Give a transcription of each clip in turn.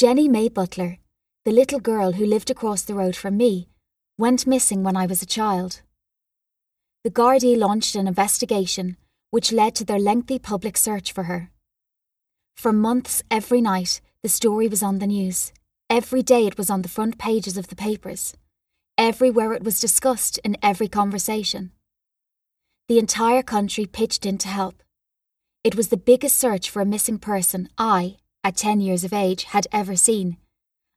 Jenny May Butler, the little girl who lived across the road from me, went missing when I was a child. The Gardaí launched an investigation which led to their lengthy public search for her. For months, every night, the story was on the news. Every day it was on the front pages of the papers. Everywhere it was discussed in every conversation. The entire country pitched in to help. It was the biggest search for a missing person I, at 10 years of age, had ever seen,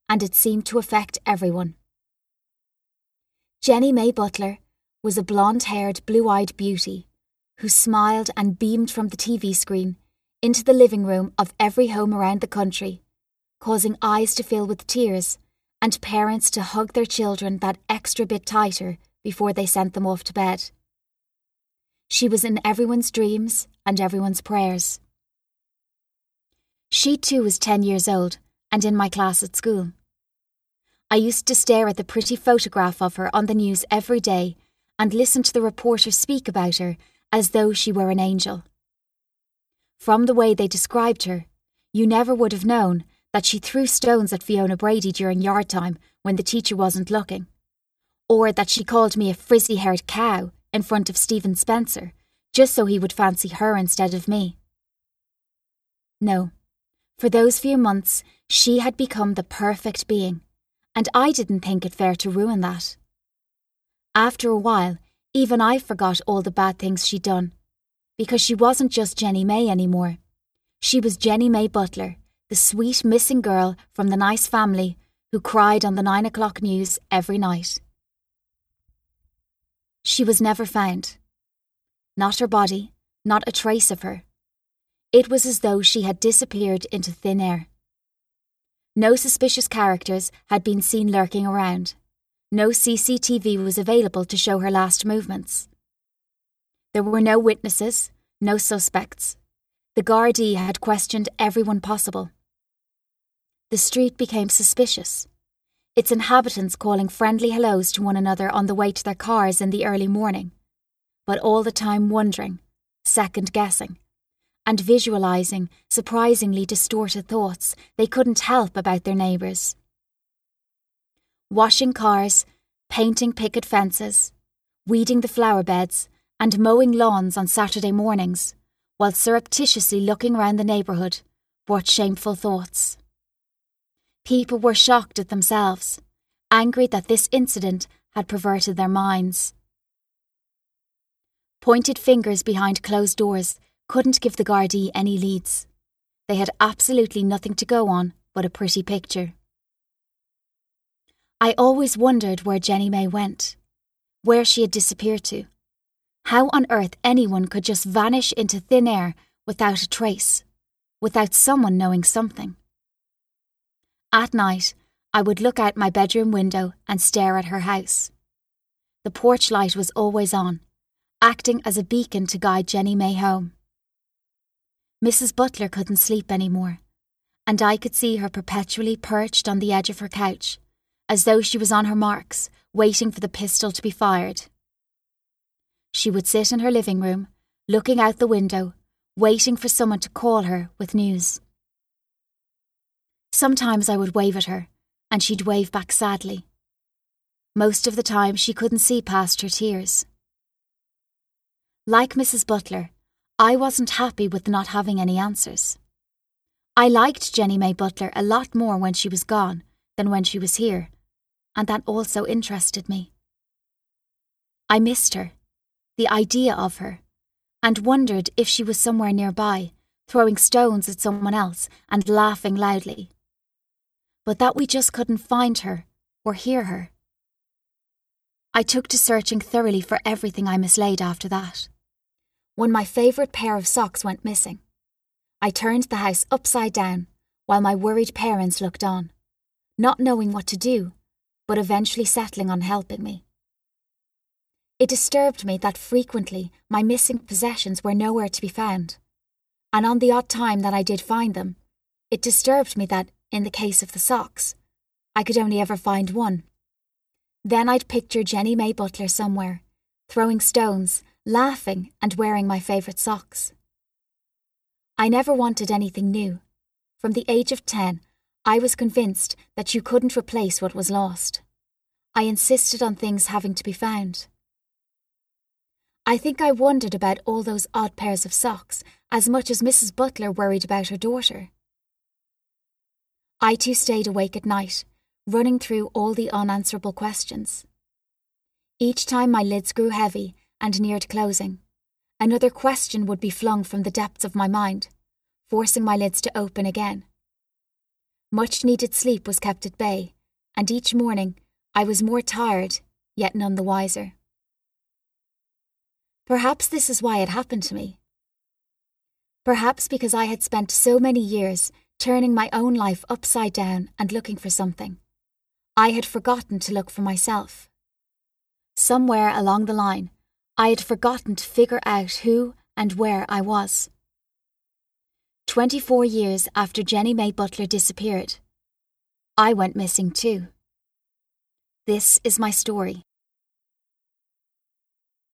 and it seemed to affect everyone. Jenny May Butler was a blonde haired, blue eyed beauty who smiled and beamed from the TV screen into the living room of every home around the country, causing eyes to fill with tears and parents to hug their children that extra bit tighter before they sent them off to bed. She was in everyone's dreams and everyone's prayers. She too was 10 years old and in my class at school. I used to stare at the pretty photograph of her on the news every day and listen to the reporters speak about her as though she were an angel. From the way they described her, you never would have known that she threw stones at Fiona Brady during yard time when the teacher wasn't looking, or that she called me a frizzy haired cow in front of Stephen Spencer just so he would fancy her instead of me. No, for those few months, she had become the perfect being and I didn't think it fair to ruin that. After a while, even I forgot all the bad things she'd done, because she wasn't just Jenny May anymore. She was Jenny May Butler, the sweet missing girl from the nice family who cried on the nine o'clock news every night. She was never found. Not her body, not a trace of her. It was as though she had disappeared into thin air. No suspicious characters had been seen lurking around. No CCTV was available to show her last movements. There were no witnesses, no suspects. The Gardaí had questioned everyone possible. The street became suspicious, its inhabitants calling friendly hellos to one another on the way to their cars in the early morning, but all the time wondering, second guessing and visualizing surprisingly distorted thoughts they couldn't help about their neighbours. Washing cars, painting picket fences, weeding the flower beds, and mowing lawns on Saturday mornings, while surreptitiously looking round the neighbourhood, brought shameful thoughts. People were shocked at themselves, angry that this incident had perverted their minds. Pointed fingers behind closed doors couldn't give the Gardaí any leads. They had absolutely nothing to go on but a pretty picture. I always wondered where Jenny May went, where she had disappeared to. How on earth anyone could just vanish into thin air without a trace, without someone knowing something. At night, I would look out my bedroom window and stare at her house. The porch light was always on, acting as a beacon to guide Jenny May home. Mrs. Butler couldn't sleep any more, and I could see her perpetually perched on the edge of her couch, as though she was on her marks, waiting for the pistol to be fired. She would sit in her living room, looking out the window, waiting for someone to call her with news. Sometimes I would wave at her, and she'd wave back sadly. Most of the time, she couldn't see past her tears. Like Mrs. Butler, I wasn't happy with not having any answers. I liked Jenny May Butler a lot more when she was gone than when she was here, and that also interested me. I missed her, the idea of her, and wondered if she was somewhere nearby, throwing stones at someone else and laughing loudly. But that we just couldn't find her or hear her. I took to searching thoroughly for everything I mislaid after that when my favourite pair of socks went missing. I turned the house upside down while my worried parents looked on, not knowing what to do, but eventually settling on helping me. It disturbed me that frequently my missing possessions were nowhere to be found, and on the odd time that I did find them, it disturbed me that, in the case of the socks, I could only ever find one. Then I'd picture Jenny May Butler somewhere, throwing stones laughing and wearing my favourite socks. I never wanted anything new. From the age of 10, I was convinced that you couldn't replace what was lost. I insisted on things having to be found. I think I wondered about all those odd pairs of socks as much as Mrs. Butler worried about her daughter. I too stayed awake at night, running through all the unanswerable questions. Each time my lids grew heavy and neared closing, another question would be flung from the depths of my mind, forcing my lids to open again. Much needed sleep was kept at bay, and each morning I was more tired, yet none the wiser. Perhaps this is why it happened to me. Perhaps because I had spent so many years turning my own life upside down and looking for something. I had forgotten to look for myself. Somewhere along the line, I had forgotten to figure out who and where I was. 24 years after Jenny May Butler disappeared. I went missing too. This is my story.